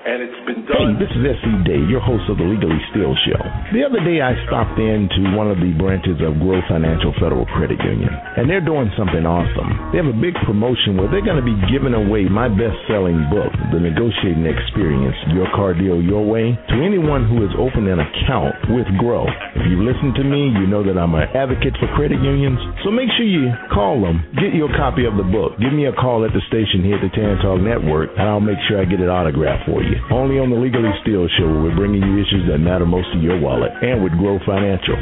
And it's been done. Hey, this is S.E. Day, your host of the Legally Steal Show. The other day I stopped into one of the branches of Grow Financial Federal Credit Union, and they're doing something awesome. They have a big promotion where they're going to be giving away my best-selling book, The Negotiating Experience, Your Car Deal Your Way, to anyone who has opened an account with Grow. If you listen to me, you know that I'm an advocate for credit unions, so make sure you call them, get your copy of the book, give me a call at the station here at the Tan Talk Network, and I'll make sure I get it autographed for you. Only on the Legally Steal Show, we're bringing you issues that matter most to your wallet, and with Grow Financial.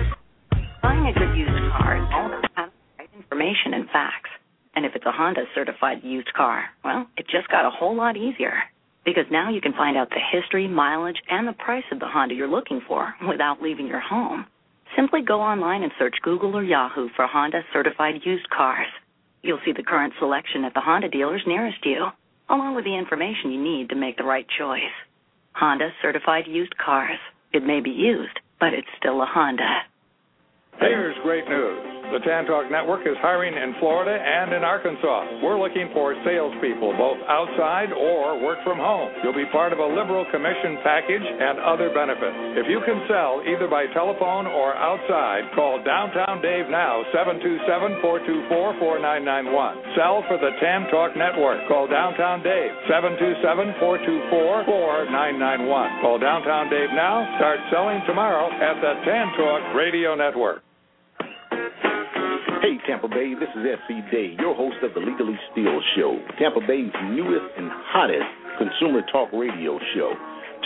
Buying a good used car is all about information and facts. And if it's a Honda certified used car, well, it just got a whole lot easier. Because now you can find out the history, mileage, and the price of the Honda you're looking for without leaving your home. Simply go online and search Google or Yahoo for Honda certified used cars. You'll see the current selection at the Honda dealers nearest you, along with the information you need to make the right choice. Honda certified used cars. It may be used, but it's still a Honda. Here's great news. The Tan Talk Network is hiring in Florida and in Arkansas. We're looking for salespeople, both outside or work from home. You'll be part of a liberal commission package and other benefits. If you can sell either by telephone or outside, call Downtown Dave now, 727 424 4991. Sell for the Tan Talk Network. Call Downtown Dave, 727 424 4991. Call Downtown Dave now. Start selling tomorrow at the Tan Talk Radio Network. Hey, Tampa Bay, this is S.E. Day, your host of the Legally Steal Show, Tampa Bay's newest and hottest consumer talk radio show.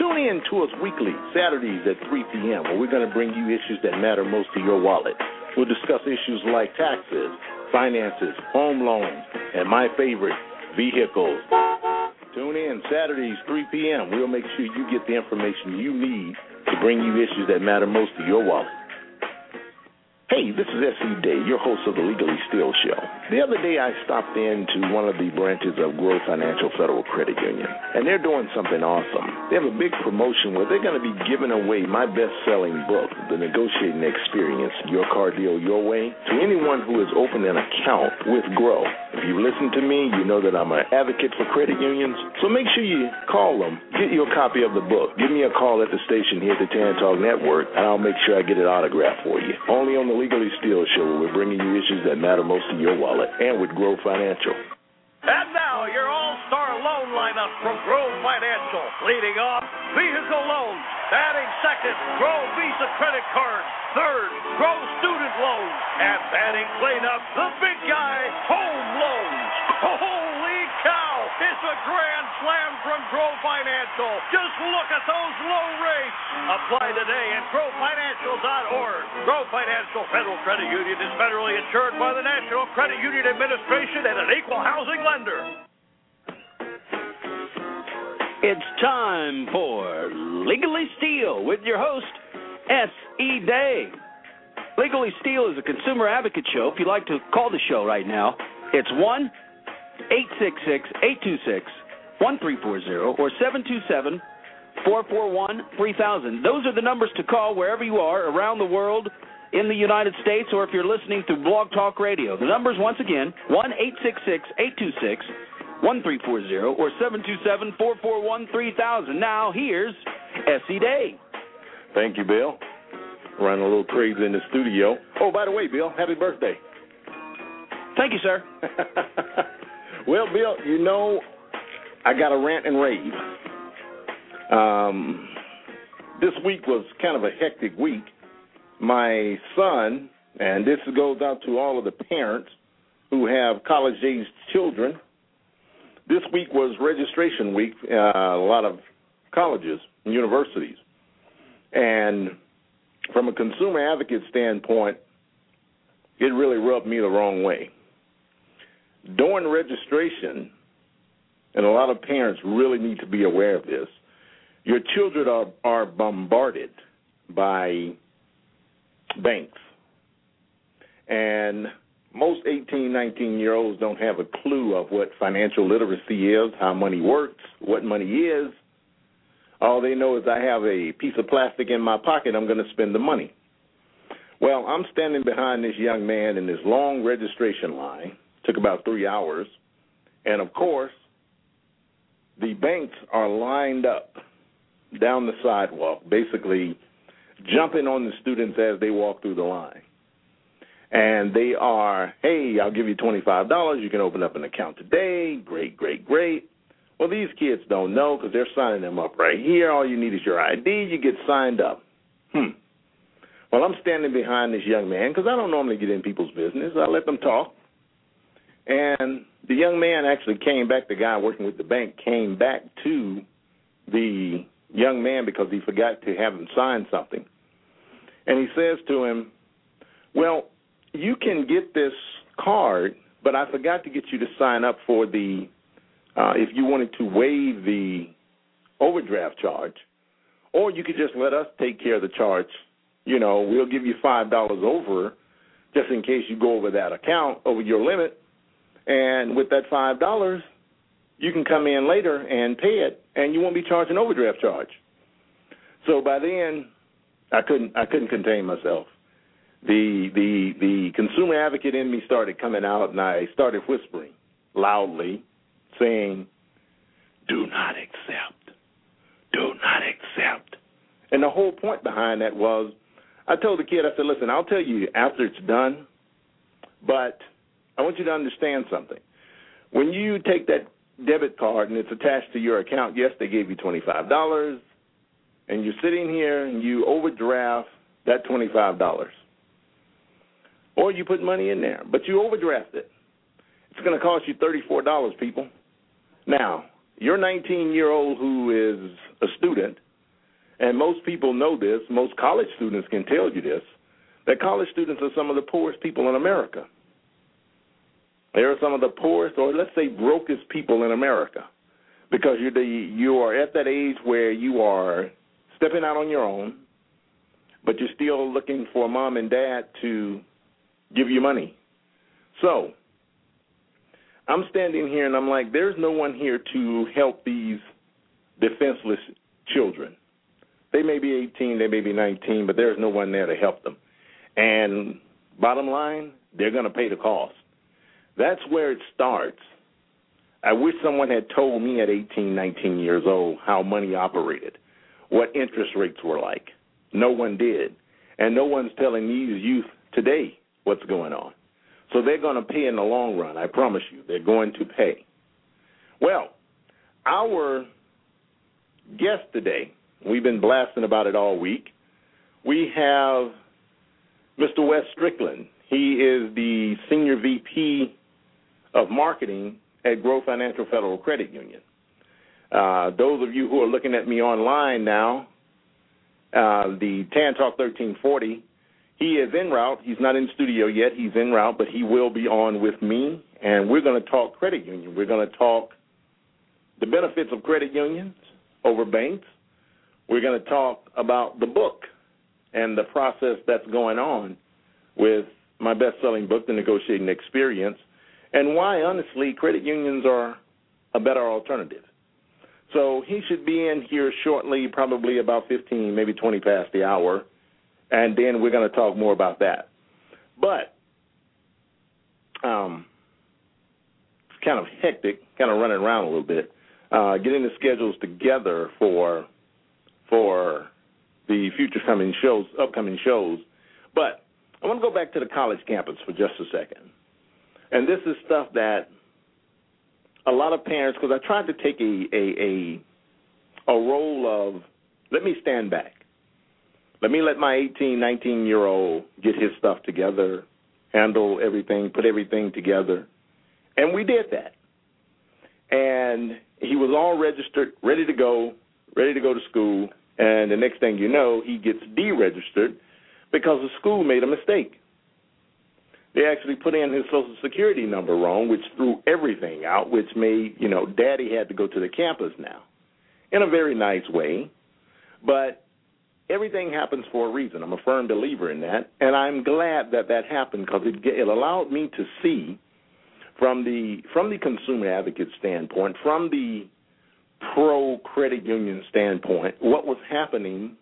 Tune in to us weekly, Saturdays at 3 p.m., where we're going to bring you issues that matter most to your wallet. We'll discuss issues like taxes, finances, home loans, and my favorite, vehicles. Tune in Saturdays, 3 p.m. We'll make sure you get the information you need to bring you issues that matter most to your wallet. Hey, this is S.E. Day, your host of the Legally Steal Show. The other day I stopped into one of the branches of Grow Financial Federal Credit Union, and they're doing something awesome. They have a big promotion where they're going to be giving away my best selling book, The Negotiating Experience Your Car Deal Your Way, to anyone who has opened an account with Grow. If you listen to me, you know that I'm an advocate for credit unions, so make sure you call them, get your copy of the book, give me a call at the station here at the Tan Talk Network, and I'll make sure I get it autographed for you. Only on the Legally Steal Show, where we're bringing you issues that matter most to your wallet, and with Grow Financial. And now, your all-star loan lineup from Grow Financial. Leading off, vehicle loans. Batting second, Grow Visa credit cards. Third, Grow student loans. And batting cleanup, the big guy, home loans. Cow! It's a grand slam from Grow Financial. Just look at those low rates. Apply today at growfinancial.org. Grow Financial Federal Credit Union is federally insured by the National Credit Union Administration and an equal housing lender. It's time for Legally Steal with your host, S.E. Day. Legally Steal is a consumer advocate show. If you'd like to call the show right now, it's 1 866 826 1340 or 727 441 3000. Those are the numbers to call wherever you are around the world in the United States or if you're listening through Blog Talk Radio. The numbers, once again, 1 866 826 1340 or 727 441 3000. Now, here's S.E. Day. Thank you, Bill. Running a little crazy in the studio. Oh, by the way, Bill, happy birthday. Thank you, sir. well, Bill, you know, I got a rant and rave. Um, this week was kind of a hectic week. My son, and this goes out to all of the parents who have college aged children, this week was registration week, uh, a lot of colleges and universities. And from a consumer advocate standpoint, it really rubbed me the wrong way. During registration, and a lot of parents really need to be aware of this. Your children are, are bombarded by banks. And most 18, 19 year olds don't have a clue of what financial literacy is, how money works, what money is. All they know is I have a piece of plastic in my pocket, I'm going to spend the money. Well, I'm standing behind this young man in this long registration line. Took about three hours. And of course, the banks are lined up down the sidewalk, basically jumping on the students as they walk through the line. And they are, hey, I'll give you $25. You can open up an account today. Great, great, great. Well, these kids don't know because they're signing them up right here. All you need is your ID. You get signed up. Hmm. Well, I'm standing behind this young man because I don't normally get in people's business. I let them talk. And the young man actually came back, the guy working with the bank came back to the young man because he forgot to have him sign something. And he says to him, Well, you can get this card, but I forgot to get you to sign up for the, uh, if you wanted to waive the overdraft charge, or you could just let us take care of the charge you know, we'll give you five dollars over just in case you go over that account, over your limit. And with that five dollars, you can come in later and pay it, and you won't be charged an overdraft charge. So by then, I couldn't I couldn't contain myself. The the the consumer advocate in me started coming out, and I started whispering loudly, saying, "Do not accept, do not accept." And the whole point behind that was I told the kid, I said, listen, I'll tell you after it's done, but I want you to understand something. When you take that debit card and it's attached to your account, yes, they gave you $25, and you're sitting here and you overdraft that $25. Or you put money in there, but you overdraft it. It's going to cost you $34, people. Now, your 19 year old who is a student and most people know this, most college students can tell you this, that college students are some of the poorest people in America. They are some of the poorest, or let's say brokest people in America, because you're the, you are at that age where you are stepping out on your own, but you're still looking for mom and dad to give you money. So I'm standing here and I'm like, there's no one here to help these defenseless children. They may be 18, they may be 19, but there's no one there to help them. And bottom line, they're going to pay the cost. That's where it starts. I wish someone had told me at 18, 19 years old how money operated, what interest rates were like. No one did. And no one's telling these youth today what's going on. So they're going to pay in the long run. I promise you. They're going to pay. Well, our guest today We've been blasting about it all week. We have Mr. Wes Strickland. He is the Senior VP of Marketing at Grow Financial Federal Credit Union. Uh, those of you who are looking at me online now, uh, the Tan Talk 1340, he is en route. He's not in studio yet. He's en route, but he will be on with me, and we're going to talk credit union. We're going to talk the benefits of credit unions over banks. We're going to talk about the book and the process that's going on with my best selling book, The Negotiating Experience, and why, honestly, credit unions are a better alternative. So he should be in here shortly, probably about 15, maybe 20 past the hour, and then we're going to talk more about that. But um, it's kind of hectic, kind of running around a little bit, uh, getting the schedules together for for the future coming shows, upcoming shows. But I want to go back to the college campus for just a second. And this is stuff that a lot of parents, because I tried to take a, a a a role of let me stand back. Let me let my 18, 19 year old get his stuff together, handle everything, put everything together. And we did that. And he was all registered, ready to go, ready to go to school. And the next thing you know, he gets deregistered because the school made a mistake. They actually put in his social security number wrong, which threw everything out, which made, you know, daddy had to go to the campus now in a very nice way. But everything happens for a reason. I'm a firm believer in that. And I'm glad that that happened because it, it allowed me to see from the from the consumer advocate standpoint, from the pro credit union standpoint, what was happening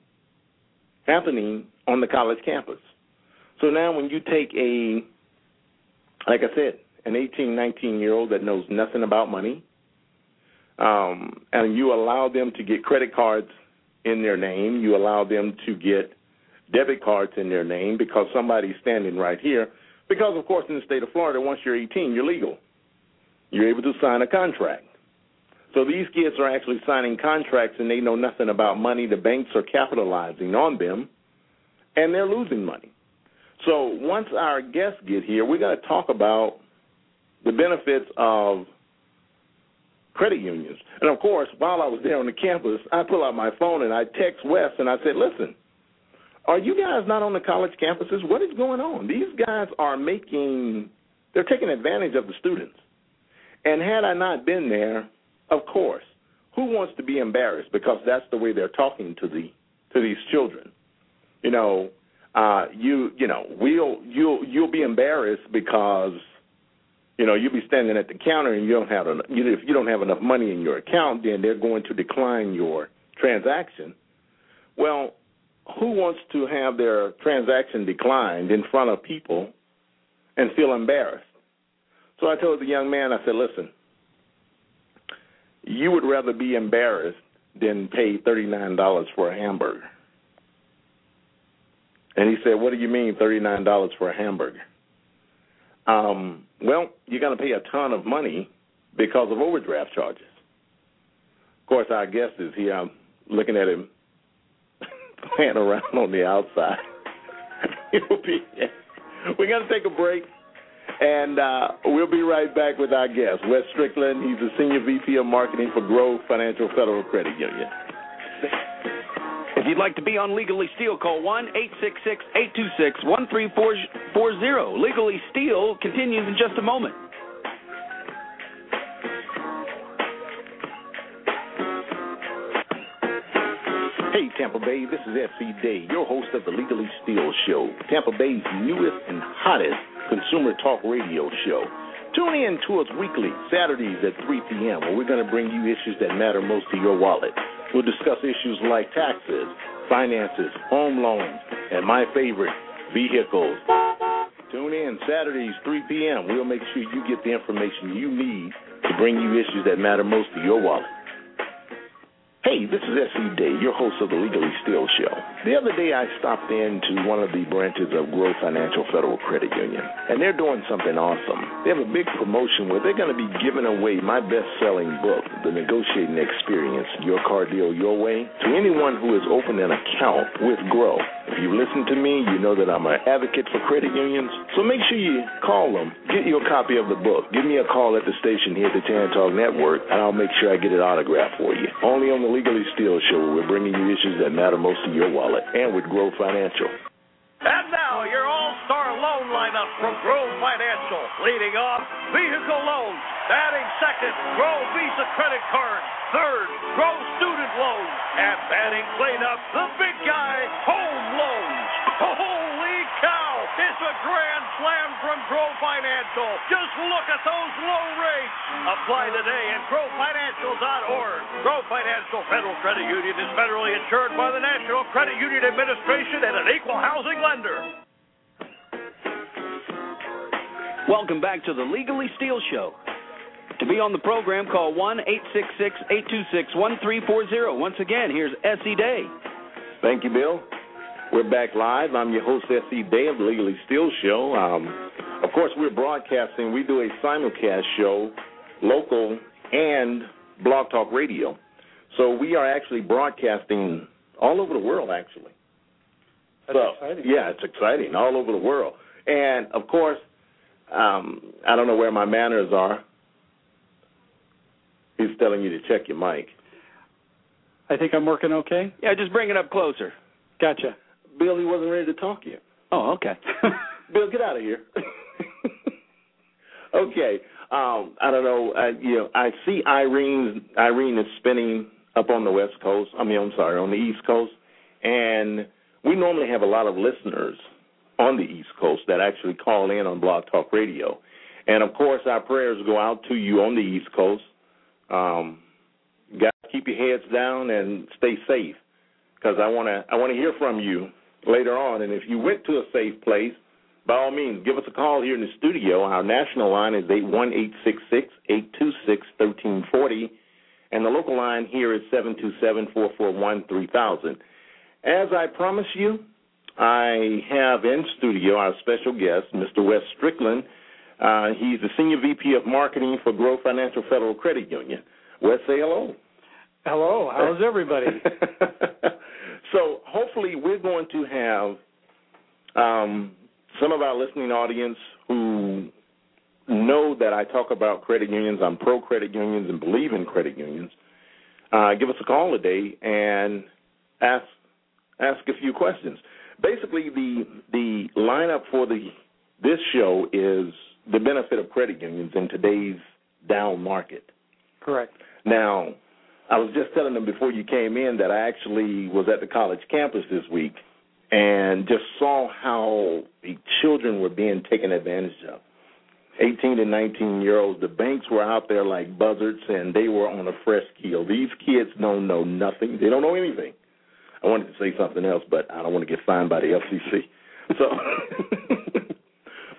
happening on the college campus. So now when you take a like I said, an 18, 19 year old that knows nothing about money, um, and you allow them to get credit cards in their name, you allow them to get debit cards in their name because somebody's standing right here. Because, of course, in the state of Florida, once you're 18, you're legal. You're able to sign a contract. So these kids are actually signing contracts and they know nothing about money. The banks are capitalizing on them and they're losing money. So once our guests get here, we're going to talk about the benefits of credit unions. And of course, while I was there on the campus, I pull out my phone and I text Wes and I said, listen, are you guys not on the college campuses? What is going on? These guys are making, they're taking advantage of the students. And had I not been there, of course, who wants to be embarrassed because that's the way they're talking to the to these children. You know, uh, you you know we'll you'll you'll be embarrassed because you know you'll be standing at the counter and you don't have enough, if you don't have enough money in your account, then they're going to decline your transaction. Well, who wants to have their transaction declined in front of people and feel embarrassed? So I told the young man, I said, listen, you would rather be embarrassed than pay $39 for a hamburger. And he said, What do you mean $39 for a hamburger? Um, well, you're going to pay a ton of money because of overdraft charges. Of course, our guest is here. I'm looking at him playing around on the outside. Be, we're going to take a break. And uh, we'll be right back with our guest, Wes Strickland. He's the Senior VP of Marketing for Grow Financial Federal Credit Union. If you'd like to be on Legally Steal, call 1 866 826 1340. Legally Steal continues in just a moment. Hey, Tampa Bay, this is S.E. Day, your host of the Legally Steal Show, Tampa Bay's newest and hottest consumer talk radio show. Tune in to us weekly, Saturdays at 3 p.m., where we're going to bring you issues that matter most to your wallet. We'll discuss issues like taxes, finances, home loans, and my favorite, vehicles. Tune in Saturdays, 3 p.m. We'll make sure you get the information you need to bring you issues that matter most to your wallet. Hey, this is S.E. Day, your host of the Legally Steal Show. The other day I stopped into one of the branches of Grow Financial Federal Credit Union, and they're doing something awesome. They have a big promotion where they're going to be giving away my best-selling book, The Negotiating Experience, Your Car Deal Your Way, to anyone who has opened an account with Grow. If you listen to me, you know that I'm an advocate for credit unions, so make sure you call them, get your copy of the book, give me a call at the station here at the Tan Talk Network, and I'll make sure I get it autographed for you. Only on the Legally Steal Show, where we're bringing you issues that matter most to your wallet, and with Grow Financial. And now, your all-star loan lineup from Grow Financial. Leading off, vehicle loans. Batting second, Grow Visa credit card. Third, Grow student loans. And batting cleanup, the big guy, home loans. Holy! It's a grand slam from Grow Financial. Just look at those low rates. Apply today at growfinancial.org. Grow Financial Federal Credit Union is federally insured by the National Credit Union Administration and an equal housing lender. Welcome back to the Legally Steal Show. To be on the program, call 1 866 826 1340. Once again, here's S.E. Day. Thank you, Bill. We're back live. I'm your host, S.E. Day of the Legally Steal Show. Um, of course, we're broadcasting. We do a simulcast show, local and Blog Talk Radio. So we are actually broadcasting all over the world, actually. That's so, exciting. Yeah, it's exciting all over the world. And of course, um, I don't know where my manners are. He's telling you to check your mic. I think I'm working okay. Yeah, just bring it up closer. Gotcha. Bill, he wasn't ready to talk yet. Oh, okay. Bill, get out of here. okay. Um, I don't know. Uh, you know, I see Irene. Irene is spinning up on the West Coast. I mean, I'm sorry, on the East Coast, and we normally have a lot of listeners on the East Coast that actually call in on Blog Talk Radio, and of course, our prayers go out to you on the East Coast. Um, guys, keep your heads down and stay safe, because I want to I want to hear from you later on. And if you went to a safe place by all means, give us a call here in the studio. Our national line is eight one eight six six eight two six thirteen forty, and the local line here is seven two seven four four one three thousand. As I promised you, I have in studio our special guest, Mr. Wes Strickland. Uh, he's the Senior VP of Marketing for Grow Financial Federal Credit Union. Wes, say hello. Hello. How's everybody? so hopefully we're going to have um, some of our listening audience who know that I talk about credit unions, I'm pro credit unions and believe in credit unions, uh, give us a call today and ask ask a few questions. Basically, the the lineup for the this show is the benefit of credit unions in today's down market. Correct. Now, I was just telling them before you came in that I actually was at the college campus this week and just saw how the children were being taken advantage of. 18 and 19 year olds, the banks were out there like buzzards and they were on a fresh keel. These kids don't know nothing, they don't know anything. I wanted to say something else, but I don't want to get fined by the FCC. So,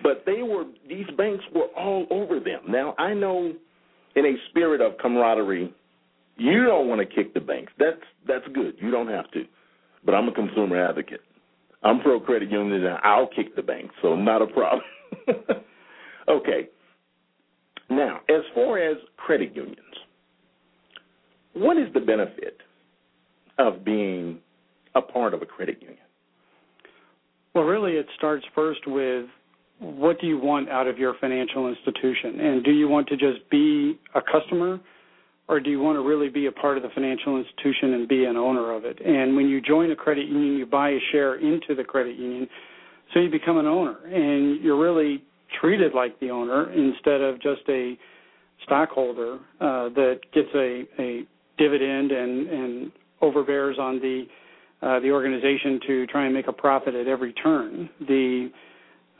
but they were, these banks were all over them. Now, I know in a spirit of camaraderie, you don't want to kick the banks. That's that's good. You don't have to. But I'm a consumer advocate. I'm pro credit union and I'll kick the banks, so not a problem. okay. Now, as far as credit unions, what is the benefit of being a part of a credit union? Well, really, it starts first with what do you want out of your financial institution? And do you want to just be a customer or do you want to really be a part of the financial institution and be an owner of it? And when you join a credit union, you buy a share into the credit union, so you become an owner, and you're really treated like the owner instead of just a stockholder uh, that gets a, a dividend and, and overbears on the uh, the organization to try and make a profit at every turn. The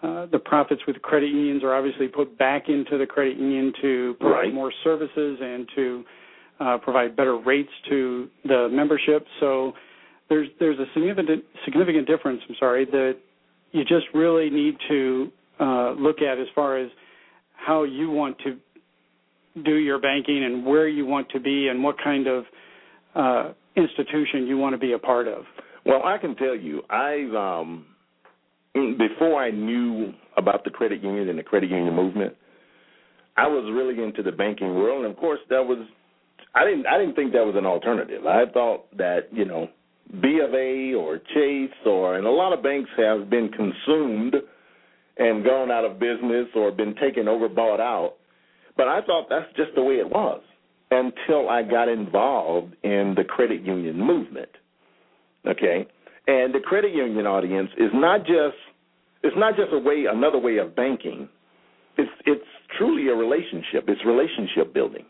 uh, the profits with credit unions are obviously put back into the credit union to provide right. more services and to uh, provide better rates to the membership. So there's there's a significant significant difference. I'm sorry that you just really need to uh, look at as far as how you want to do your banking and where you want to be and what kind of uh, institution you want to be a part of. Well, I can tell you, I've um, Mm, before I knew about the credit union and the credit union movement, I was really into the banking world, and of course, that was I didn't I didn't think that was an alternative. I thought that you know B of A or Chase or and a lot of banks have been consumed and gone out of business or been taken over, bought out. But I thought that's just the way it was until I got involved in the credit union movement. Okay, and the credit union audience is not just it's not just a way another way of banking. It's it's truly a relationship. It's relationship building.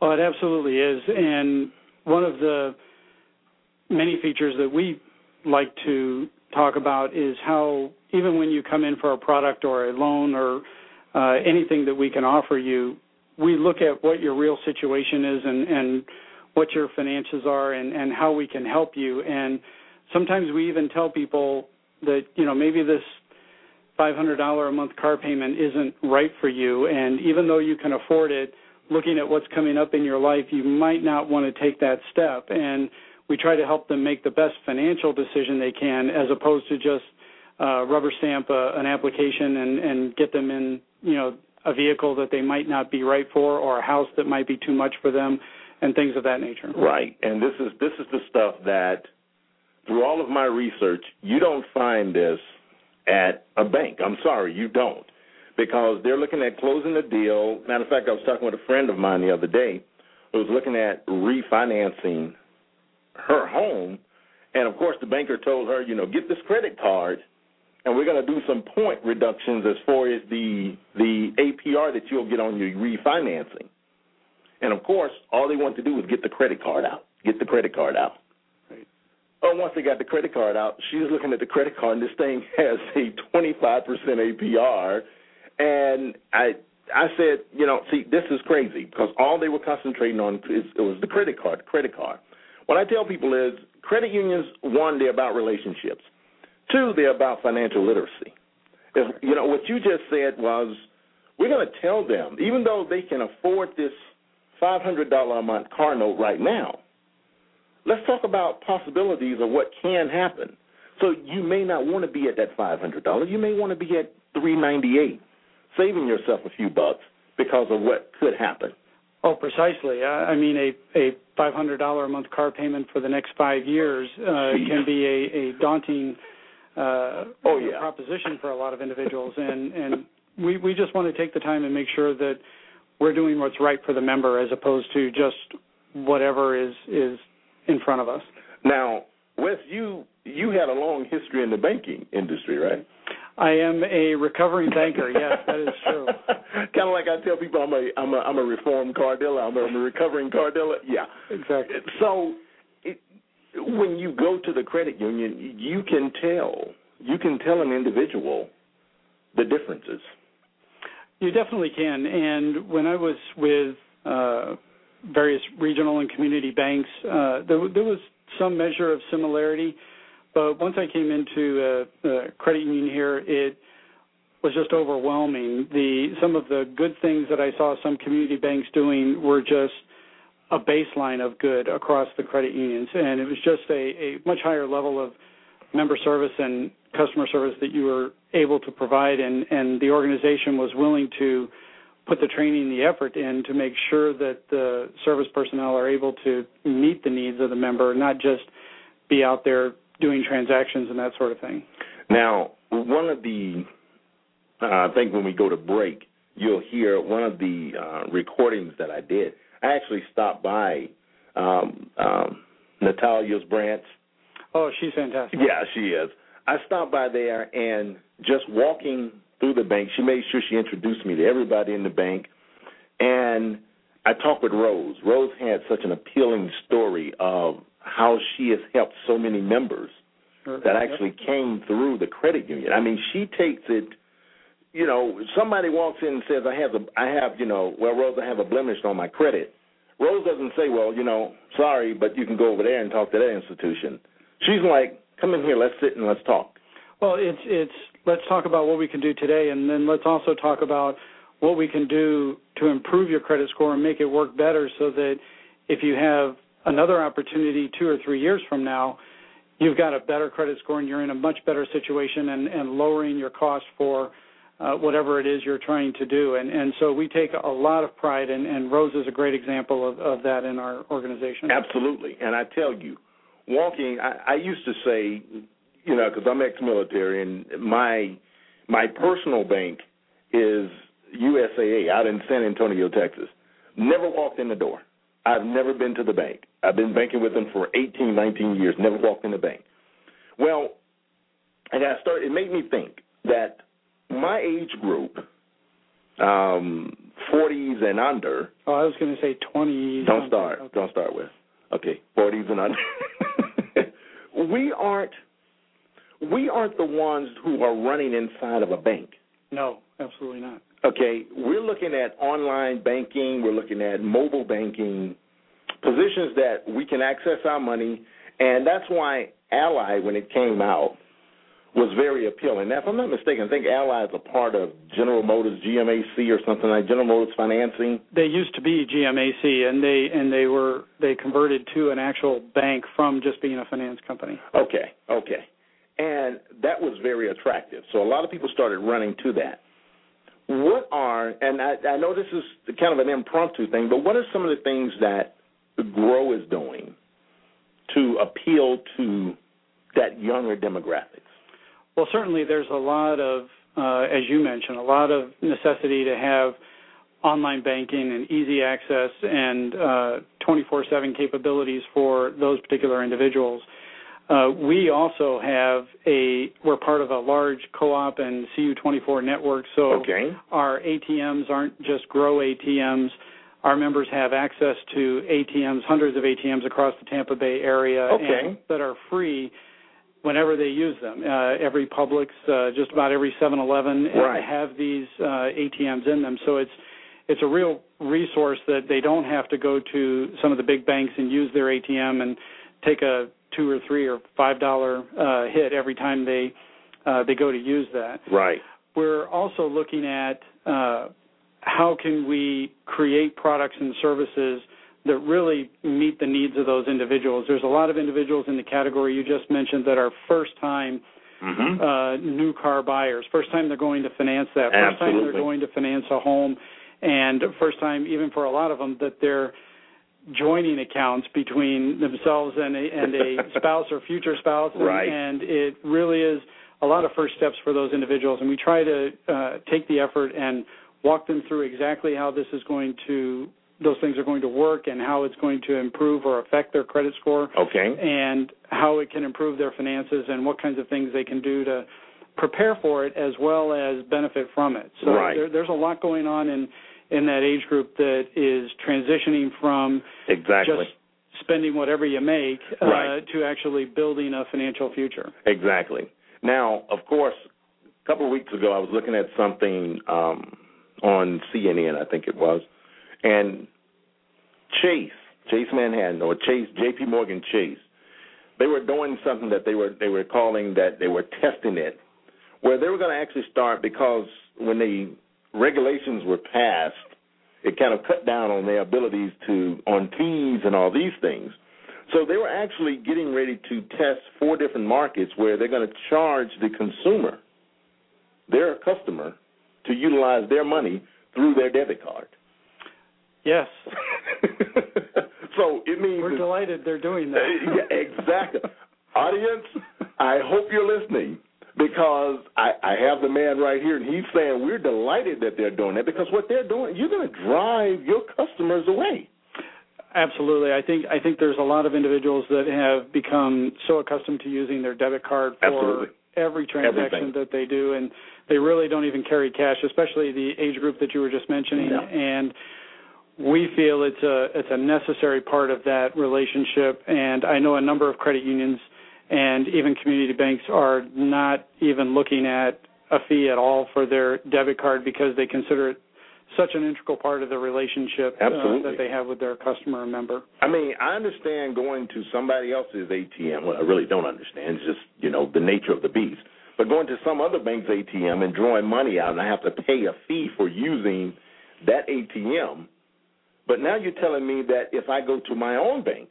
Oh, it absolutely is. And one of the many features that we like to talk about is how even when you come in for a product or a loan or uh, anything that we can offer you, we look at what your real situation is and, and what your finances are and, and how we can help you. And sometimes we even tell people that, you know, maybe this $500 a month car payment isn't right for you. And even though you can afford it, looking at what's coming up in your life, you might not want to take that step. And we try to help them make the best financial decision they can, as opposed to just uh, rubber stamp a, an application and, and get them in, you know, a vehicle that they might not be right for, or a house that might be too much for them, and things of that nature. Right. And this is this is the stuff that, through all of my research, you don't find this at a bank. I'm sorry, you don't because they're looking at closing the deal. Matter of fact, I was talking with a friend of mine the other day who was looking at refinancing her home, and of course the banker told her, you know, get this credit card, and we're going to do some point reductions as far as the the APR that you'll get on your refinancing. And of course, all they want to do is get the credit card out. Get the credit card out. Right. Oh, once they got the credit card out, she was looking at the credit card, and this thing has a 25% APR. And I I said, you know, see, this is crazy because all they were concentrating on is it was the credit card, credit card. What I tell people is credit unions, one, they're about relationships. Two, they're about financial literacy. If, you know, what you just said was we're going to tell them, even though they can afford this $500 a month car note right now, let's talk about possibilities of what can happen. So you may not want to be at that $500. You may want to be at 398 saving yourself a few bucks because of what could happen. Oh, precisely. I mean, a a five hundred dollar a month car payment for the next five years uh, can be a, a daunting uh, oh, yeah. proposition for a lot of individuals, and and we we just want to take the time and make sure that we're doing what's right for the member as opposed to just whatever is is in front of us. Now, Wes, you you had a long history in the banking industry, right? I am a recovering banker. Yes, that is true. kind of like I tell people, I'm a I'm a I'm a reformed car dealer. I'm a, I'm a recovering car dealer. Yeah, exactly. So, it, when you go to the credit union, you can tell you can tell an individual the differences. You definitely can. And when I was with uh, various regional and community banks, uh, there, was some measure of similarity but once I came into a, a credit union here, it was just overwhelming. The some of the good things that I saw some community banks doing were just a baseline of good across the credit unions, and it was just a, much higher level of member service and customer service that you were able to provide, and the organization was willing to put the training, the effort in to make sure that the service personnel are able to meet the needs of the member, not just be out there doing transactions and that sort of thing. Now, one of the, uh, I think when we go to break, you'll hear one of the uh, recordings that I did. I actually stopped by um, um, Natalia's branch. Oh, she's fantastic. Yeah, she is. I stopped by there and just walking through the bank, she made sure she introduced me to everybody in the bank. And I talked with Rose. Rose had such an appealing story of how she has helped so many members that actually came through the credit union. I mean, she takes it. You know, somebody walks in and says, "I have a, I have, you know, well, Rose, I have a blemish on my credit." Rose doesn't say, "Well, you know, sorry, but you can go over there and talk to that institution." She's like, "Come in here, let's sit and let's talk." Well, it's it's let's talk about what we can do today, and then let's also talk about what we can do to improve your credit score and make it work better, so that if you have another opportunity two or three years from now, you've got a better credit score and you're in a much better situation and, and lowering your cost for uh, whatever it is you're trying to do. And, and so we take a lot of pride, and, and Rose is a great example of, of that in our organization. Absolutely. And I tell you, walking, I, I used to say, you know, because I'm ex-military, and my my personal bank is USAA out in San Antonio, Texas. Never walked in the door. I've never been to the bank. I've been banking with them for 18, 19 years, never walked in the bank. Well, and I started, it made me think that my age group, um, 40s and under. Oh, I was going to say 20s. Don't start. Okay. Don't start with. Okay, 40s and under. we aren't we aren't the ones who are running inside of a bank. No, absolutely not. Okay, we're looking at online banking, we're looking at mobile banking, positions that we can access our money, and that's why Ally, when it came out, was very appealing. Now, if I'm not mistaken, I think Ally is a part of General Motors GMAC or something like General Motors Financing. They used to be GMAC, and they and they were they converted to an actual bank from just being a finance company. Okay, okay, and that was very attractive. So a lot of people started running to that what are and I, I know this is kind of an impromptu thing, but what are some of the things that Grow is doing to appeal to that younger demographics? Well, certainly there's a lot of, uh, as you mentioned, a lot of necessity to have online banking and easy access and uh, 24/7 capabilities for those particular individuals. Uh, we also have a we're part of a large co-op and CU24 network, so okay. our ATMs aren't just grow ATMs. Our members have access to ATMs, hundreds of ATMs across the Tampa Bay area, okay. and, that are free whenever they use them. Uh, every Publix, uh, just about every 7-Eleven right. have these uh, ATMs in them, so it's it's a real resource that they don't have to go to some of the big banks and use their ATM and take a two or three or five dollar uh, hit every time they uh, they go to use that. Right. We're also looking at uh, how can we create products and services that really meet the needs of those individuals. There's a lot of individuals in the category you just mentioned that are first time mm-hmm. uh, new car buyers, first time they're going to finance that, Absolutely. first time they're going to finance a home, and first time even for a lot of them that they're joining accounts between themselves and a, and a spouse or future spouse, and, right. and it really is a lot of first steps for those individuals. And we try to uh, take the effort and walk them through exactly how this is going to those things are going to work and how it's going to improve or affect their credit score. Okay. And how it can improve their finances and what kinds of things they can do to prepare for it as well as benefit from it. So right. there, there's a lot going on in in that age group that is transitioning from exactly just spending whatever you make uh, to actually building a financial future. Exactly. Now, of course, a couple of weeks ago, I was looking at something um, on CNN, I think it was, and Chase, Chase Manhattan, or Chase, J.P. Morgan Chase, they were doing something that they were they were calling that they were testing it, where they were going to actually start because when the regulations were passed, it kind of cut down on their abilities to on fees and all these things. So they were actually getting ready to test four different markets where they're going to charge the consumer, their customer, to utilize their money through their debit card. Yes. so it means we're delighted they're doing that. yeah, exactly. Audience, I hope you're listening because I, I have the man right here, and he's saying we're delighted that they're doing that because what they're doing, you're going to drive your customers away. Absolutely, I think I think there's a lot of individuals that have become so accustomed to using their debit card for Absolutely. every transaction Everything. that they do, and they really don't even carry cash, especially the age group that you were just mentioning, Yeah. and we feel it's a it's a necessary part of that relationship and I know a number of credit unions and even community banks are not even looking at a fee at all for their debit card because they consider it such an integral part of the relationship uh, that they have with their customer member. I mean, I understand going to somebody else's ATM. Well, I really don't understand. It's just, you know, the nature of the beast. But going to some other bank's ATM and drawing money out, and I have to pay a fee for using that ATM. But now you're telling me that if I go to my own bank,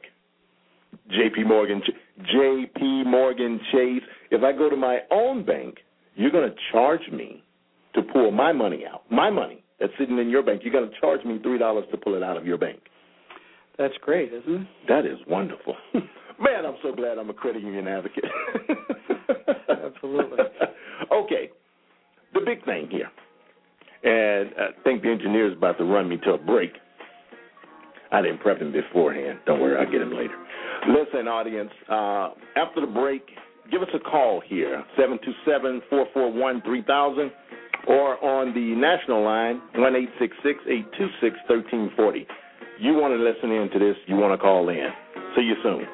JP Morgan, JP Morgan Chase, if I go to my own bank, you're going to charge me to pull my money out, my money that's sitting in your bank. You're going to charge me three dollars to pull it out of your bank. That's great, isn't it? That is wonderful. Man, I'm so glad I'm a credit union advocate. Absolutely. okay, the big thing here, and uh, I think the engineer is about to run me to a break. I didn't prep him beforehand. Don't worry, I'll get him later. Listen, audience, uh, after the break, give us a call here, 727-441-3000, or on the national line, 1-866-826-1340. You want to listen in to this, you want to call in. See you soon.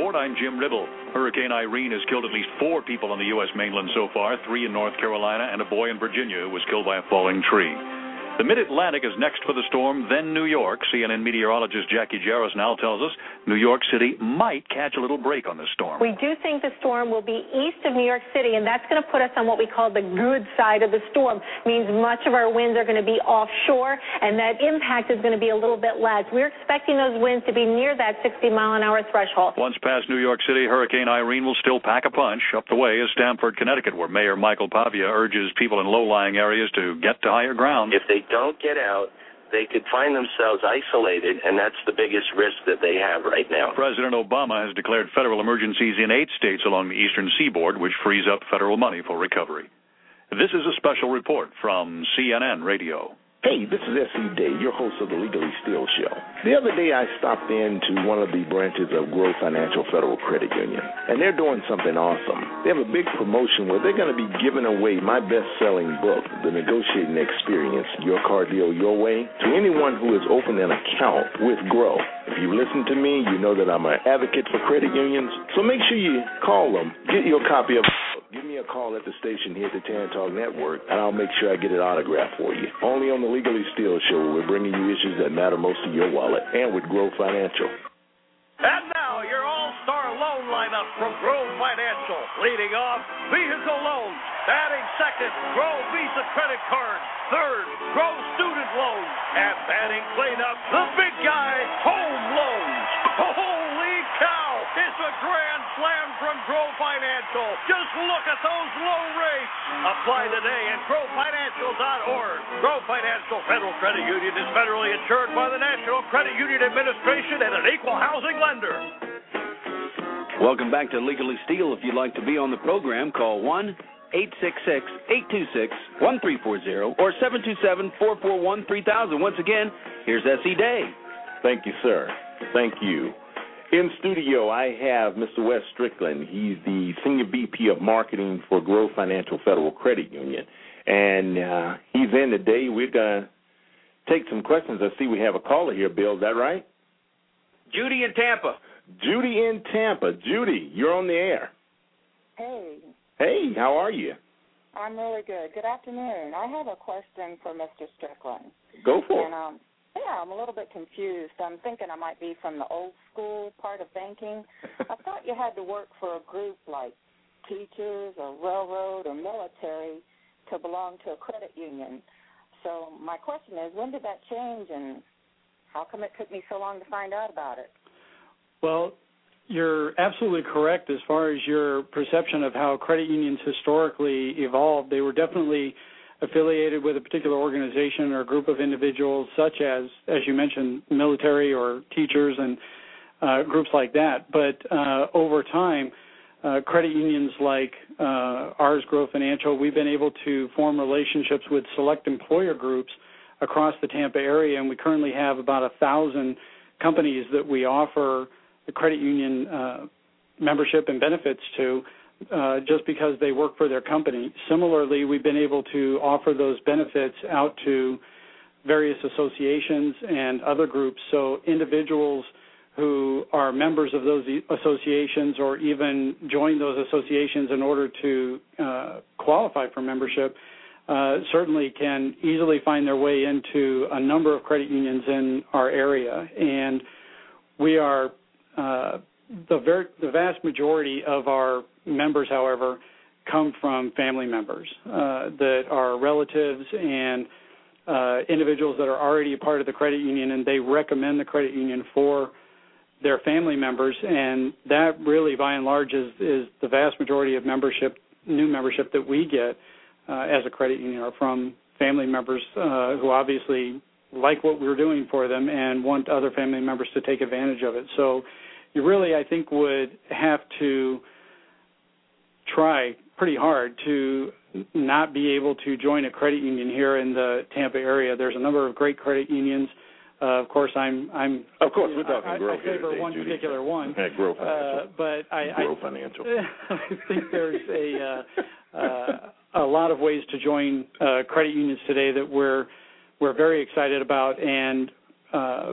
Report. I'm Jim Ribble. Hurricane Irene has killed at least four people on the U.S. mainland so far, three in North Carolina, and a boy in Virginia who was killed by a falling tree. The Mid Atlantic is next for the storm, then New York. CNN meteorologist Jacqui Jeras now tells us New York City might catch a little break on the storm. We do think the storm will be east of New York City, and that's going to put us on what we call the good side of the storm. Means much of our winds are going to be offshore, and that impact is going to be a little bit less. We're expecting those winds to be near that 60 mile an hour threshold. Once past New York City, Hurricane Irene will still pack a punch. Up the way is Stamford, Connecticut, where Mayor Michael Pavia urges people in low-lying areas to get to higher ground. If they don't get out, they could find themselves isolated, and that's the biggest risk that they have right now. President Obama has declared federal emergencies in eight states along the eastern seaboard, which frees up federal money for recovery. This is a special report from CNN Radio. Hey, this is S.E. Day, your host of the Legally Steel Show. The other day I stopped into one of the branches of Grow Financial Federal Credit Union, and they're doing something awesome. They have a big promotion where they're going to be giving away my best selling book, The Negotiating Experience Your Car Deal Your Way, to anyone who has opened an account with Grow. If you listen to me, you know that I'm an advocate for credit unions, so make sure you call them, get your copy of Give me a call at the station here at the Tan Talk Network, and I'll make sure I get it autographed for you. Only on the Legally Steel Show, we're bringing you issues that matter most to your wallet, and with Grow Financial. And now, your all-star loan lineup from Grow Financial. Leading off, vehicle loans. Batting second, Grow Visa credit cards. Third, Grow student loans. And batting cleanup, the big guy, home loans. Cow! It's a grand slam from Grow Financial. Just look at those low rates. Apply today at growfinancial.org. Grow Financial Federal Credit Union is federally insured by the National Credit Union Administration and an equal housing lender. Welcome back to Legally Steel. If you'd like to be on the program, call 1 866 826 1340 or 727 441 3000. Once again, here's S.E. Day. Thank you, sir. Thank you. In studio, I have Mr. Wes Strickland. He's the Senior VP of Marketing for Grow Financial Federal Credit Union. And uh, he's in today. We're going to take some questions. I see we have a caller here, Bill. Is that right? Judy in Tampa. Judy in Tampa. Judy, you're on the air. Hey, Hey, how are you? I'm really good. Good afternoon. I have a question for Mr. Strickland. Go for and, it. um, yeah, I'm a little bit confused. I'm thinking I might be from the old school part of banking. I thought you had to work for a group like teachers or railroad or military to belong to a credit union. So my question is, when did that change, and how come it took me so long to find out about it? Well, you're absolutely correct as far as your perception of how credit unions historically evolved. They were definitely affiliated with a particular organization or group of individuals, such as, as you mentioned, military or teachers and uh, groups like that. But uh, over time, uh, credit unions like uh, ours, Grow Financial, we've been able to form relationships with select employer groups across the Tampa area, and we currently have about a thousand companies that we offer the credit union uh, membership and benefits to uh, just because they work for their company. Similarly, we've been able to offer those benefits out to various associations and other groups. So individuals who are members of those associations or even join those associations in order to uh, qualify for membership uh, certainly can easily find their way into a number of credit unions in our area. And we are uh, the, ver- the vast majority of our members, however, come from family members uh, that are relatives and uh, individuals that are already a part of the credit union, and they recommend the credit union for their family members, and that really, by and large, is, is the vast majority of membership, new membership that we get uh, as a credit union are from family members uh, who obviously like what we're doing for them and want other family members to take advantage of it. So you really, I think, would have to try pretty hard to not be able to join a credit union here in the Tampa area. There's a number of great credit unions. Uh, of course, I'm. I'm. Of course, we're talking I, Grow I favor today, one Judy. particular one. Yeah, Grow Financial. Uh, but I, Grow I, Financial. I think there's a uh, uh, a lot of ways to join uh, credit unions today that we're we're very excited about, and uh,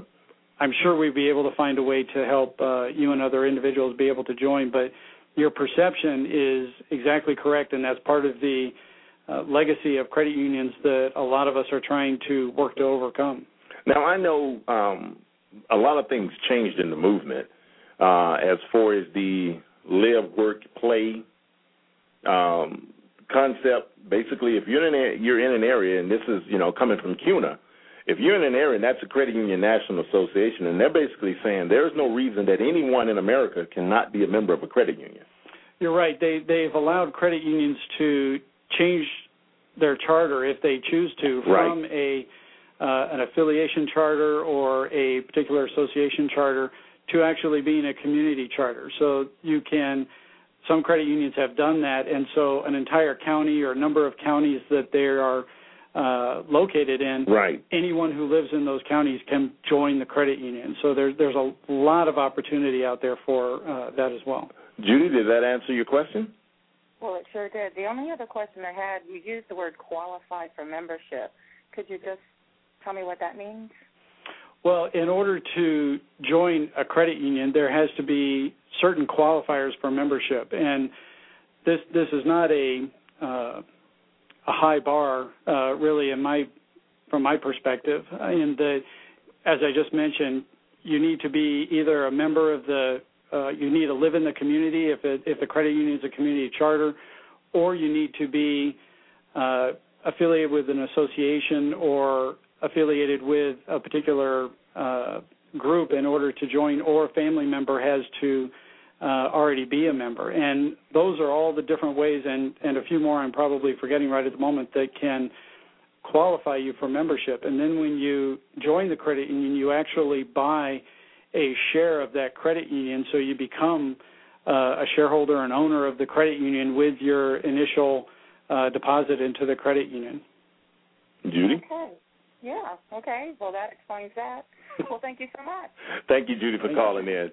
I'm sure we'd be able to find a way to help uh, you and other individuals be able to join. But your perception is exactly correct, and that's part of the uh, legacy of credit unions that a lot of us are trying to work to overcome. Now I know um, a lot of things changed in the movement uh, as far as the live, work, play um, concept. Basically, if you're in a, you're in an area, and this is you know coming from CUNA, if you're in an area and that's a credit union national association, and they're basically saying there's no reason that anyone in America cannot be a member of a credit union. You're right. They they've allowed credit unions to change their charter if they choose to from Right. a uh, an affiliation charter or a particular association charter to actually being a community charter. So you can some credit unions have done that, and so an entire county or number of counties that they are uh, located in, Right. anyone who lives in those counties can join the credit union. So there's there's a lot of opportunity out there for uh, that as well. Judy, did that answer your question? Well, it sure did. The only other question I had, you used the word qualify for membership. Could you just tell me what that means? Well, in order to join a credit union, there has to be certain qualifiers for membership, and this this is not a uh, a high bar, uh, really, in my from my perspective. And the, as I just mentioned, you need to be either a member of the, uh, you need to live in the community if it, if the credit union is a community charter, or you need to be uh, affiliated with an association or affiliated with a particular uh, group in order to join, or a family member has to uh, already be a member. And those are all the different ways, and, and a few more I'm probably forgetting right at the moment, that can qualify you for membership. And then when you join the credit union, you actually buy a share of that credit union, so you become uh, a shareholder and owner of the credit union with your initial uh, deposit into the credit union. Judy? Okay. Yeah. Okay. Well, that explains that. well, thank you so much. Thank you, Judy, for calling in.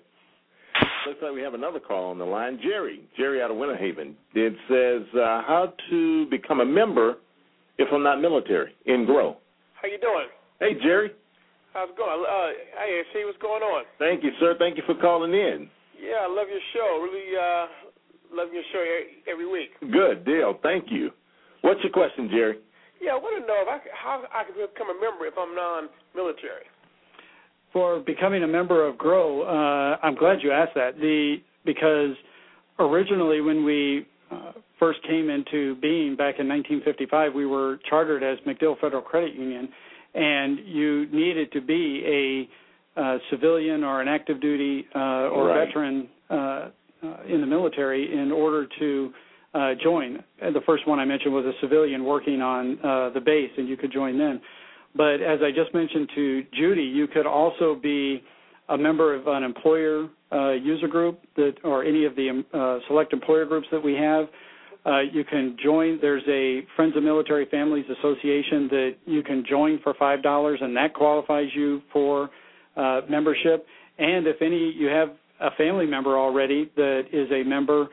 Looks like we have another call on the line. Jerry, Jerry out of Winter Haven. It says uh, how to become a member if I'm not military in Grow. How you doing? Hey, Jerry. How's it going? Uh, hey, see what's going on? Thank you, sir. Thank you for calling in. Yeah, I love your show. Really uh, love your show every, every week. Good deal. Thank you. What's your question, Jerry? Yeah, I want to know if I, how I can become a member if I'm non-military. For becoming a member of Grow, uh, I'm glad you asked that. The because originally when we uh, first came into being back in 1955, we were chartered as MacDill Federal Credit Union, and you needed to be a uh, civilian or an active duty uh, or Right. veteran uh, uh, in the military in order to uh, join. And the first one I mentioned was a civilian working on uh, the base, and you could join then. But as I just mentioned to Judy, you could also be a member of an employer uh, user group that, or any of the um, uh, select employer groups that we have. Uh, you can join. There's a Friends of Military Families Association that you can join for five dollars, and that qualifies you for uh, membership. And if any you have a family member already that is a member,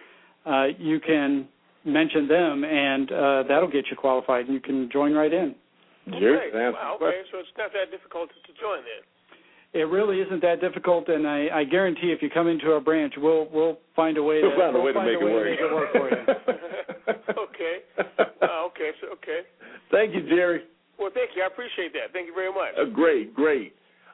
uh, you can mention them, and uh, that'll get you qualified, and you can join right in. Jerry, Okay. Wow, okay, so it's not that difficult to join then. It really isn't that difficult, and I, I guarantee if you come into our branch, we'll we'll find a way to We'll find a way to find make it work. make it work for you. okay. Uh, okay. So, okay. Thank you, Jerry. Well, thank you. I appreciate that. Thank you very much. Uh, great, great.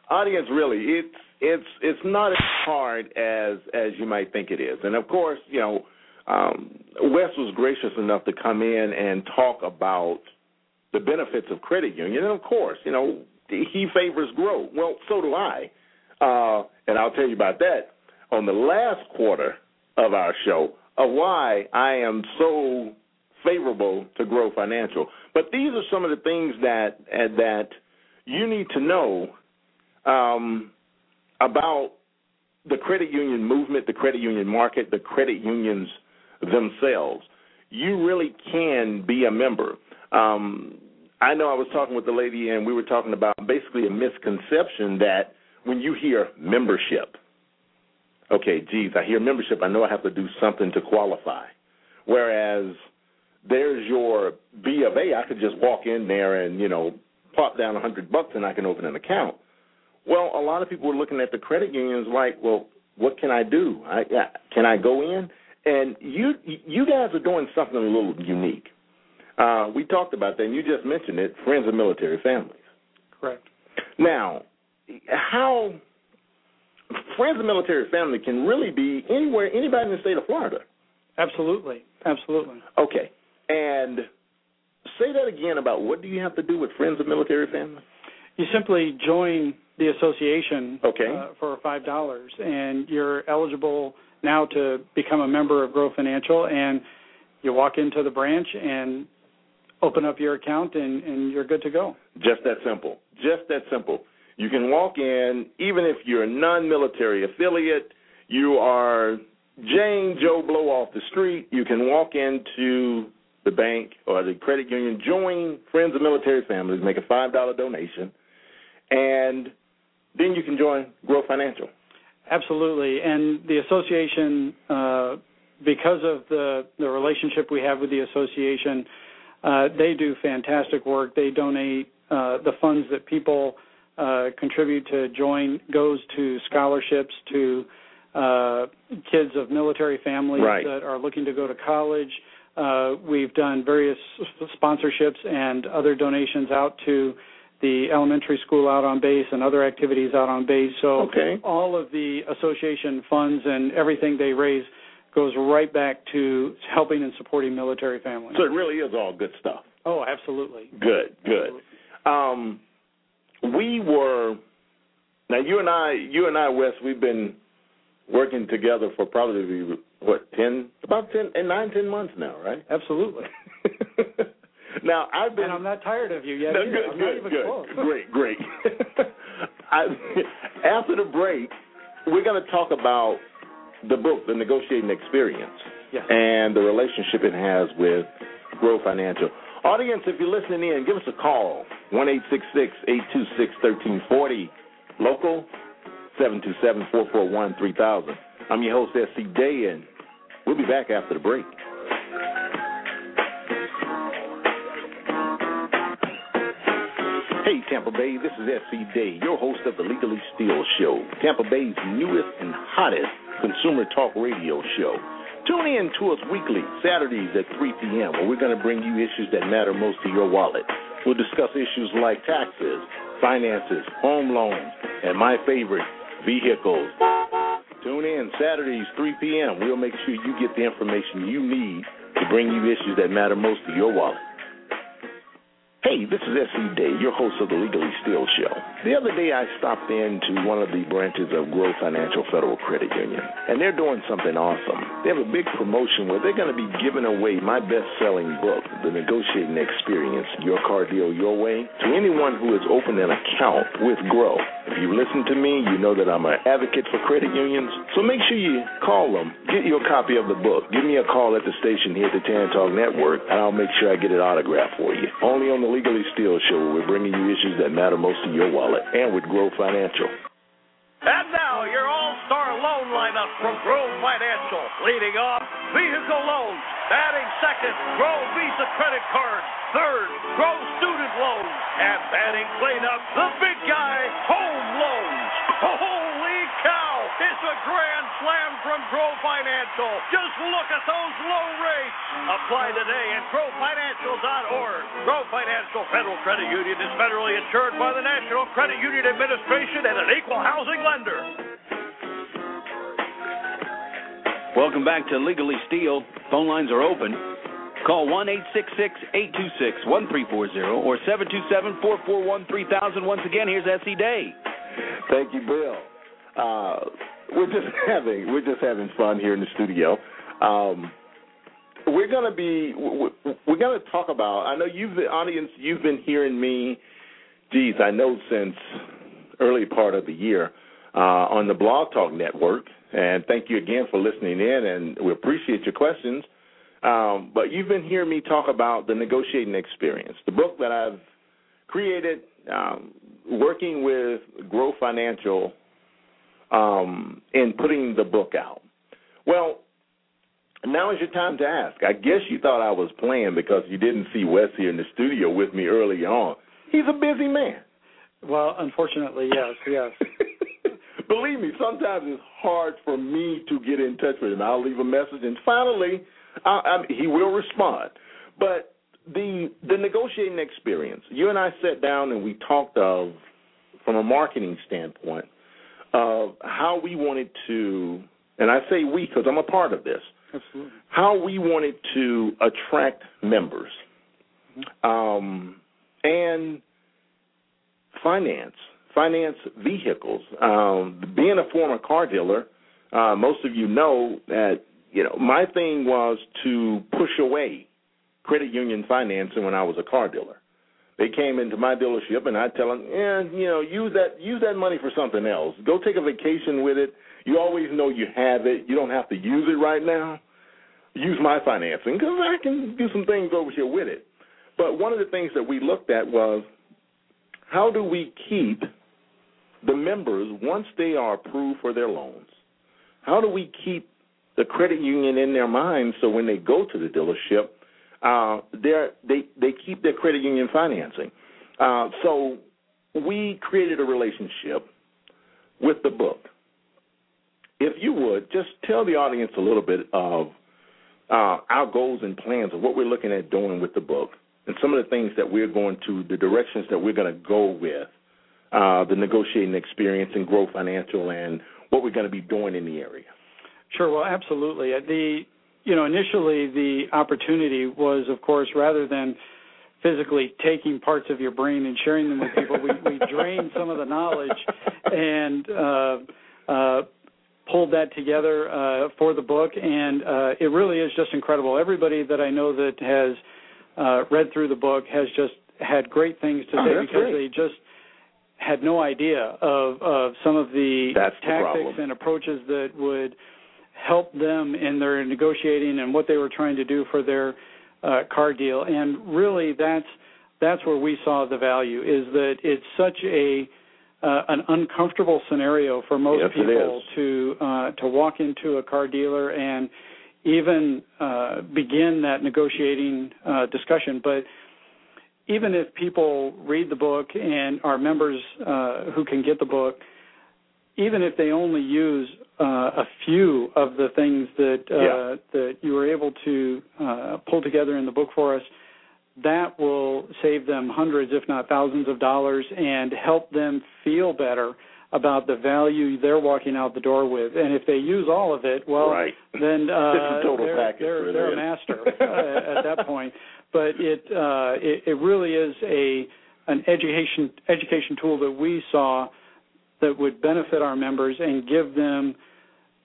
Audience, really, it's it's it's not as hard as as you might think it is. And of course, you know, um, Wes was gracious enough to come in and talk about the benefits of credit union. And of course, you know, he favors growth. Well, so do I. Uh, and I'll tell you about that on the last quarter of our show of why I am so favorable to Grow Financial. But these are some of the things that that you need to know um, about the credit union movement, the credit union market, the credit unions themselves. You really can be a member. Um, I know I was talking with the lady, and we were talking about basically a misconception that when you hear membership, okay, geez, I hear membership, I know I have to do something to qualify. Whereas there's your B of A, I could just walk in there and, you know, pop down a hundred bucks and I can open an account. Well, a lot of people are looking at the credit unions like, well, what can I do? I, I- can I go in? And you you guys are doing something a little unique. Uh, we talked about that, and you just mentioned it. Friends of military families. Correct. Now, how friends of military family can really be anywhere, anybody in the state of Florida. Absolutely, absolutely. Okay, and say that again about what do you have to do with friends of military family? You simply join the association okay. uh, for five dollars, and you're eligible now to become a member of Grow Financial. And you walk into the branch and open up your account, and, and you're good to go. Just that simple. Just that simple. You can walk in, even if you're a non-military affiliate. You are Jane Joe Blow off the street. You can walk into the bank or the credit union, join Friends of Military Families, make a five dollar donation, and then you can join Grow Financial. Absolutely, and the association, uh, because of the the relationship we have with the association, uh, they do fantastic work. They donate uh, the funds that people uh, contribute to join goes to scholarships to uh, kids of military families right. that are looking to go to college. Uh, we've done various sponsorships and other donations out to the elementary school out on base and other activities out on base. So okay. all of the association funds and everything they raise goes right back to helping and supporting military families. So it really is all good stuff. Oh, absolutely. Good, good. Um, we were now you and I, you and I, Wes, we've been working together for probably what ten, about ten and nine, ten months now, right? Absolutely. now I've been. And I'm not tired of you yet. No, good, I'm good, not even good. close. Great, great. I, after the break, we're going to talk about the book, The Negotiating Experience, yes. and the relationship it has with Grow Financial. Audience, if you're listening in, give us a call one eight six six eight two six thirteen forty. Local seven two seven four four one three thousand. I'm your host S.E. Day, and we'll be back after the break. Hey, Tampa Bay, this is S.E. Day, your host of the Legally Steel Show, Tampa Bay's newest and hottest consumer talk radio show. Tune in to us weekly, Saturdays at 3 p.m., where we're going to bring you issues that matter most to your wallet. We'll discuss issues like taxes, finances, home loans, and my favorite, vehicles. Tune in Saturdays, 3 p.m. We'll make sure you get the information you need to bring you issues that matter most to your wallet. Hey, this is S.E. Day, your host of the Legally Steel Show. The other day I stopped into one of the branches of Grow Financial Federal Credit Union, and they're doing something awesome. They have a big promotion where they're going to be giving away my best-selling book, The Negotiating Experience, Your Car Deal Your Way, to anyone who has opened an account with Grow. If you listen to me, you know that I'm an advocate for credit unions, so make sure you call them, get your copy of the book, give me a call at the station here at the Tan Talk Network, and I'll make sure I get it autographed for you. Only on the Legally Steel Show, where we're bringing you issues that matter most to your wallet, and with Grow Financial. And now, your all-star loan lineup from Grow Financial. Leading off, vehicle loans. Batting second, Grow Visa credit card. Third, Grow student loans. And batting cleanup, the big guy, home loans. Holy cow! It's a grand slam from Grow Financial. Just look at those low rates. Apply today at GrowFinancial.org. Grow Financial Federal Credit Union is federally insured by the National Credit Union Administration and an equal housing lender. Welcome back to Legally Steel. Phone lines are open. Call 1 826 1340 or 727 441 3000. Once again, here's S.E. Day. Thank you, Bill. Uh, we're just having we're just having fun here in the studio. Um, we're gonna be we're gonna talk about. I know you've the audience. You've been hearing me. Geez, I know since early part of the year uh, on the Blog Talk Network. And thank you again for listening in, and we appreciate your questions. Um, but you've been hearing me talk about the negotiating experience, the book that I've created, um, working with Grow Financial um, in putting the book out. Well, now is your time to ask. I guess you thought I was playing because you didn't see Wes here in the studio with me early on. He's a busy man. Well, unfortunately, yes, yes. Believe me, sometimes it's hard for me to get in touch with him. I'll leave a message, and finally, I, I, he will respond. But the the negotiating experience. You and I sat down and we talked of from a marketing standpoint of how we wanted to, and I say we because I'm a part of this. Absolutely. How we wanted to attract members, um, and finance, finance vehicles. Um, being a former car dealer, uh, most of you know that you know my thing was to push away credit union financing when I was a car dealer. They came into my dealership and I'd tell them, yeah, you know, use that use that money for something else. Go take a vacation with it. You always know you have it. You don't have to use it right now. Use my financing because I can do some things over here with it. But one of the things that we looked at was how do we keep the members once they are approved for their loans? How do we keep the credit union in their mind so when they go to the dealership, uh, they they keep their credit union financing. Uh, so we created a relationship with the book. If you would just tell the audience a little bit of uh, our goals and plans of what we're looking at doing with the book, and some of the things that we're going to, the directions that we're going to go with, uh, the negotiating experience and grow financial, and what we're going to be doing in the area. Sure. Well, absolutely. The you know, initially the opportunity was, of course, rather than physically taking parts of your brain and sharing them with people, we, we drained some of the knowledge and uh, uh, pulled that together uh, for the book. And uh, it really is just incredible. Everybody that I know that has uh, read through the book has just had great things to oh, say because great. they just had no idea of of some of the That's tactics the and approaches that would help them in their negotiating and what they were trying to do for their uh, car deal. And really, that's that's where we saw the value is that it's such a uh, an uncomfortable scenario for most yes, people to uh, to walk into a car dealer and even uh, begin that negotiating uh, discussion. But even if people read the book and are members uh, who can get the book, even if they only use uh, a few of the things that uh, yeah. that you were able to uh, pull together in the book for us, that will save them hundreds, if not thousands, of dollars, and help them feel better about the value they're walking out the door with. And if they use all of it, well, right. then uh, total they're, package they're, they're a master uh, at that point. But it, uh, it it really is a an education education tool that we saw that would benefit our members and give them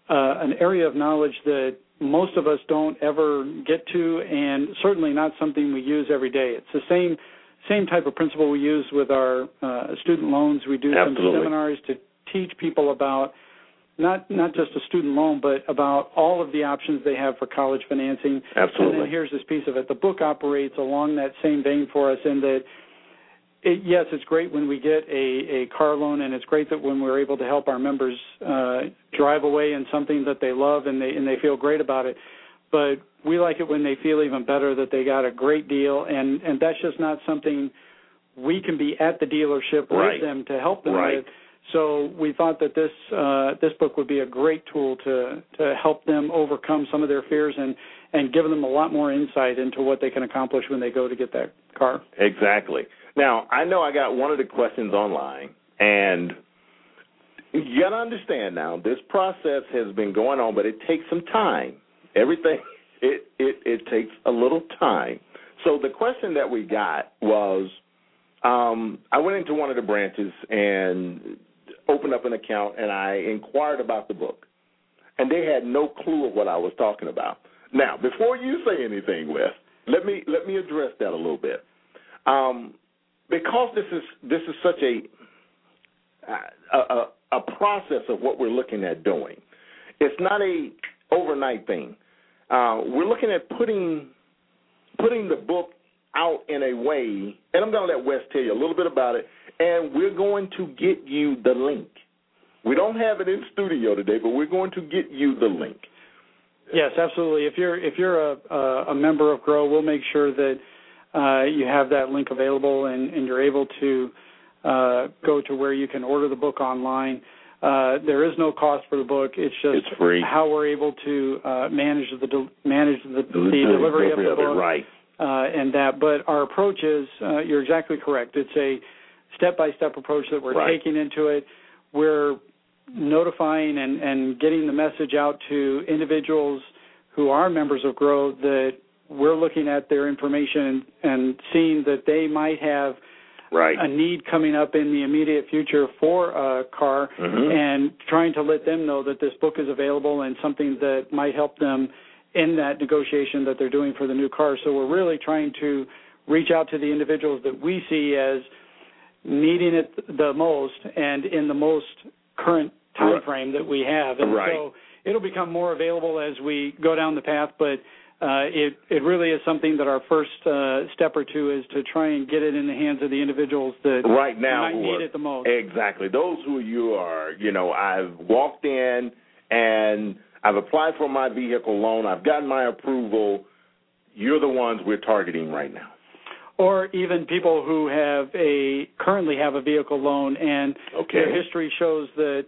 uh, an area of knowledge that most of us don't ever get to, and certainly not something we use every day. It's the same same type of principle we use with our uh, student loans. We do Absolutely. some seminars to teach people about not not just a student loan, but about all of the options they have for college financing. Absolutely. And then here's this piece of it. The book operates along that same vein for us in that it, yes, it's great when we get a, a car loan, and it's great that when we're able to help our members uh, drive away in something that they love and they and they feel great about it. But we like it when they feel even better that they got a great deal, and and that's just not something we can be at the dealership Right. with them to help them Right. with. So we thought that this uh, this book would be a great tool to to help them overcome some of their fears and and give them a lot more insight into what they can accomplish when they go to get that car. Exactly. Now, I know I got one of the questions online, and you got to understand now, this process has been going on, but it takes some time. Everything, it, it, it takes a little time. So the question that we got was um, I went into one of the branches and opened up an account, and I inquired about the book. And they had no clue of what I was talking about. Now, before you say anything, Wes, let me let me address that a little bit. Um, because this is this is such a, a a process of what we're looking at doing. It's not a overnight thing. Uh, we're looking at putting putting the book out in a way, and I'm going to let Wes tell you a little bit about it. And we're going to get you the link. We don't have it in studio today, but we're going to get you the link. Yes, absolutely. If you're if you're a a, member of Grow, we'll make sure that uh, you have that link available and, and you're able to uh, go to where you can order the book online. Uh, there is no cost for the book. It's just It's free. how we're able to uh, manage the del- manage the, the The delivery of the delivery of it, book. right. Uh, and that. But our approach is, uh, you're exactly correct. It's a step-by-step approach that we're Right. taking into it. We're notifying and, and getting the message out to individuals who are members of Grow that we're looking at their information and seeing that they might have Right. a need coming up in the immediate future for a car Mhm. and trying to let them know that this book is available and something that might help them in that negotiation that they're doing for the new car. So we're really trying to reach out to the individuals that we see as needing it the most and in the most current time Right. frame that we have. And Right. so it'll become more available as we go down the path, but uh, it it really is something that our first uh, step or two is to try and get it in the hands of the individuals that right now might need it the most. Exactly. Those who you are, you know, I've walked in and I've applied for my vehicle loan. I've gotten my approval. You're the ones we're targeting right now. or even people who have a currently have a vehicle loan and Okay. their history shows that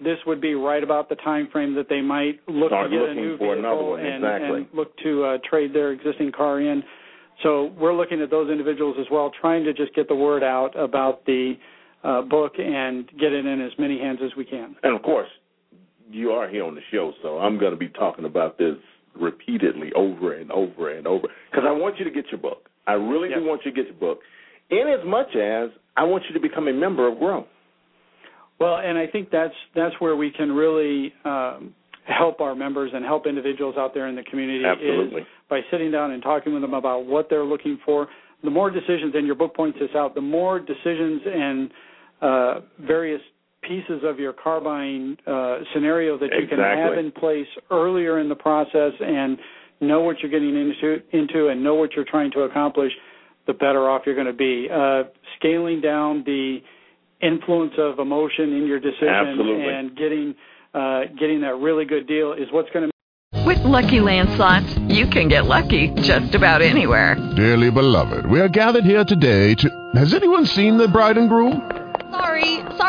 this would be right about the time frame that they might look Start to get a new for vehicle and, exactly. and look to uh, trade their existing car in. So we're looking at those individuals as well, trying to just get the word out about the uh, book and get it in as many hands as we can. And of course, you are here on the show, so I'm going to be talking about this repeatedly over and over and over because I want you to get your book. I really do want you to get your book, in as much as I want you to become a member of Grow. Well, and I think that's that's where we can really um, help our members and help individuals out there in the community Absolutely. is by sitting down and talking with them about what they're looking for. The more decisions, and your book points this out, the more decisions and uh, various pieces of your car buying uh, scenario that you can have in place earlier in the process and know what you're getting into, into and know what you're trying to accomplish, the better off you're going to be. Uh, scaling down the influence of emotion in your decision Absolutely. and getting uh, getting that really good deal is what's going to With Lucky Land slots, you can get lucky just about anywhere. Dearly beloved, we are gathered here today to. Has anyone seen the bride and groom? Sorry,